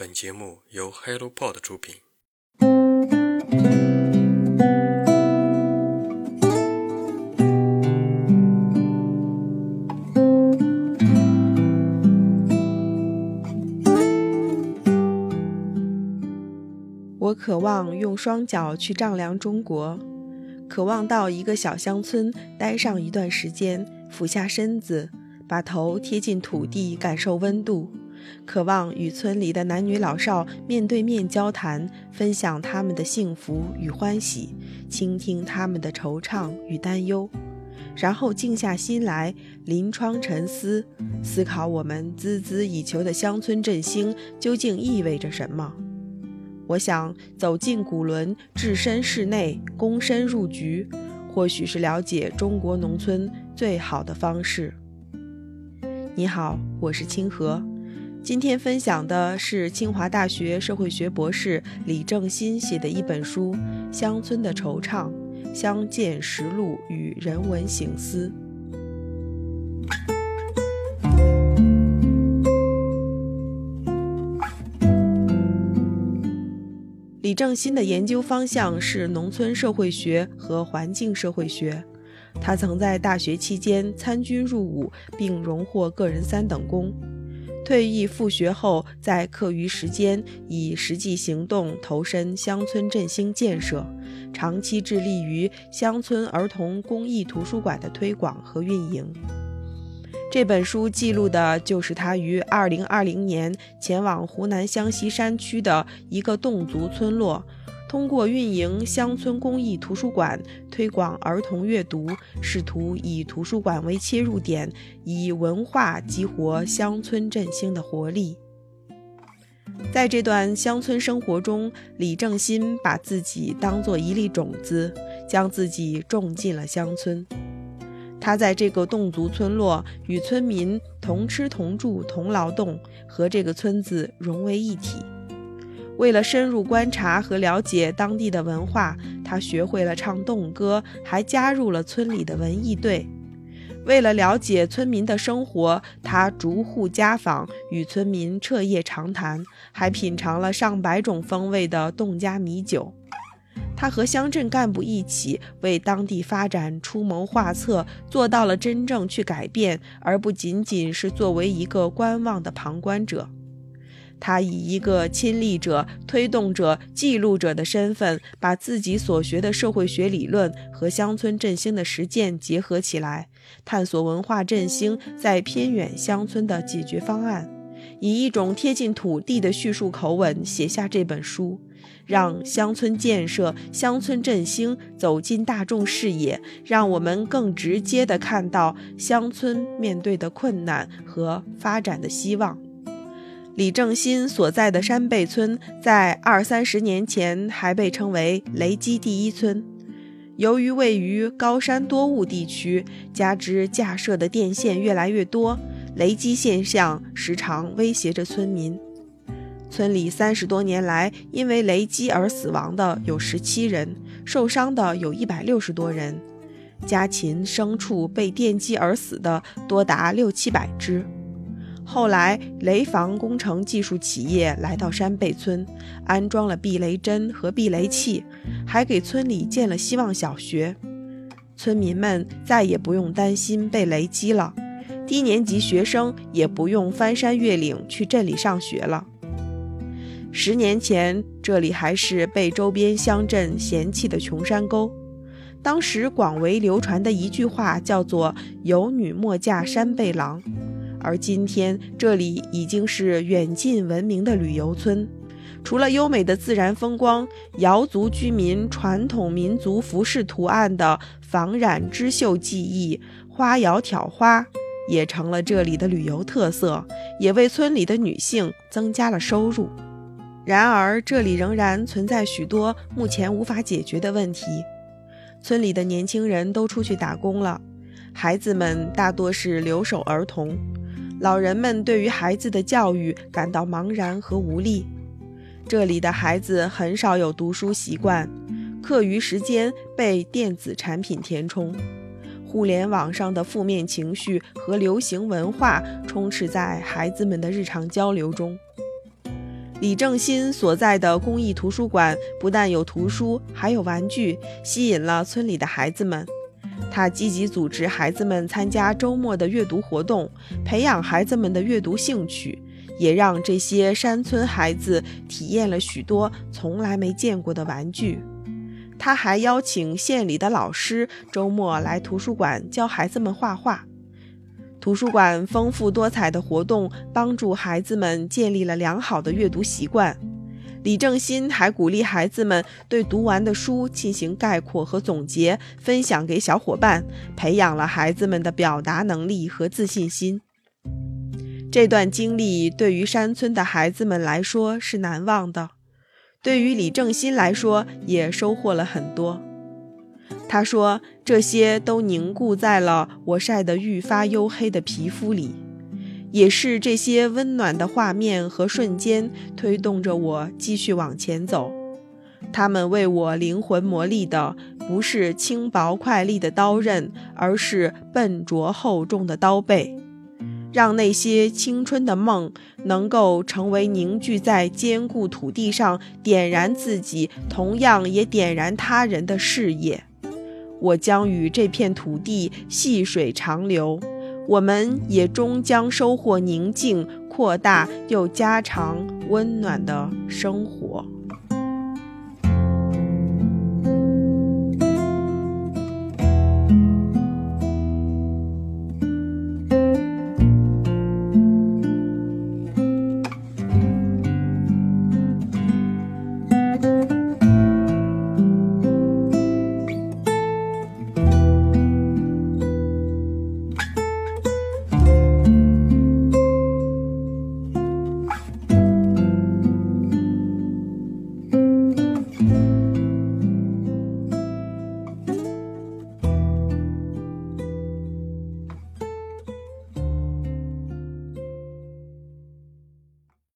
本节目由 HelloPod 出品。我渴望用双脚去丈量中国，渴望到一个小乡村待上一段时间，俯下身子，把头贴近土地，感受温度。渴望与村里的男女老少面对面交谈，分享他们的幸福与欢喜，倾听他们的惆怅与担忧，然后静下心来，临窗沉思，思考我们孜孜以求的乡村振兴究竟意味着什么。我想走进古伦，置身室内，躬身入局，或许是了解中国农村最好的方式。你好，我是清河。今天分享的是清华大学社会学博士李正新写的一本书《乡村的惆怅：乡见实录与人文醒思》。李正新的研究方向是农村社会学和环境社会学。他曾在大学期间参军入伍，并荣获个人三等功。退役复学后，在课余时间以实际行动投身乡村振兴建设，长期致力于乡村儿童公益图书馆的推广和运营。这本书记录的就是他于2020年前往湖南湘西山区的一个侗族村落。通过运营乡村公益图书馆，推广儿童阅读，试图以图书馆为切入点，以文化激活乡村振兴的活力。在这段乡村生活中，李正新把自己当作一粒种子，将自己种进了乡村。他在这个侗族村落与村民同吃同住同劳动，和这个村子融为一体。为了深入观察和了解当地的文化，他学会了唱侗歌，还加入了村里的文艺队。为了了解村民的生活，他逐户家访，与村民彻夜长谈，还品尝了上百种风味的侗家米酒。他和乡镇干部一起为当地发展出谋划策，做到了真正去改变，而不仅仅是作为一个观望的旁观者。他以一个亲历者、推动者、记录者的身份，把自己所学的社会学理论和乡村振兴的实践结合起来，探索文化振兴在偏远乡村的解决方案，以一种贴近土地的叙述口吻写下这本书，让乡村建设、乡村振兴走进大众视野，让我们更直接地看到乡村面对的困难和发展的希望。李正新所在的山背村，在二三十年前还被称为“雷击第一村”。由于位于高山多雾地区，加之架设的电线越来越多，雷击现象时常威胁着村民。村里三十多年来，因为雷击而死亡的有十七人，受伤的有一百六十多人，家禽牲畜被电击而死的多达六七百只。后来，雷防工程技术企业来到山背村，安装了避雷针和避雷器，还给村里建了希望小学。村民们再也不用担心被雷击了，低年级学生也不用翻山越岭去镇里上学了。十年前，这里还是被周边乡镇嫌弃的穷山沟，当时广为流传的一句话叫做“有女莫嫁山背郎”。而今天，这里已经是远近闻名的旅游村。除了优美的自然风光，瑶族居民传统民族服饰图案的仿染织绣技艺——花瑶挑花，也成了这里的旅游特色，也为村里的女性增加了收入。然而，这里仍然存在许多目前无法解决的问题。村里的年轻人都出去打工了，孩子们大多是留守儿童。老人们对于孩子的教育感到茫然和无力，这里的孩子很少有读书习惯，课余时间被电子产品填充，互联网上的负面情绪和流行文化充斥在孩子们的日常交流中。李正新所在的公益图书馆不但有图书，还有玩具，吸引了村里的孩子们。他积极组织孩子们参加周末的阅读活动，培养孩子们的阅读兴趣，也让这些山村孩子体验了许多从来没见过的玩具。他还邀请县里的老师周末来图书馆教孩子们画画。图书馆丰富多彩的活动帮助孩子们建立了良好的阅读习惯。李正新还鼓励孩子们对读完的书进行概括和总结，分享给小伙伴，培养了孩子们的表达能力和自信心。这段经历对于山村的孩子们来说是难忘的，对于李正新来说也收获了很多。他说：“这些都凝固在了我晒得愈发黝黑的皮肤里，也是这些温暖的画面和瞬间推动着我继续往前走。他们为我灵魂磨砺的不是轻薄快利的刀刃，而是笨拙厚重的刀背，让那些青春的梦能够成为凝聚在坚固土地上，点燃自己，同样也点燃他人的事业。”我将与这片土地细水长流，我们也终将收获宁静、扩大又加长温暖的生活。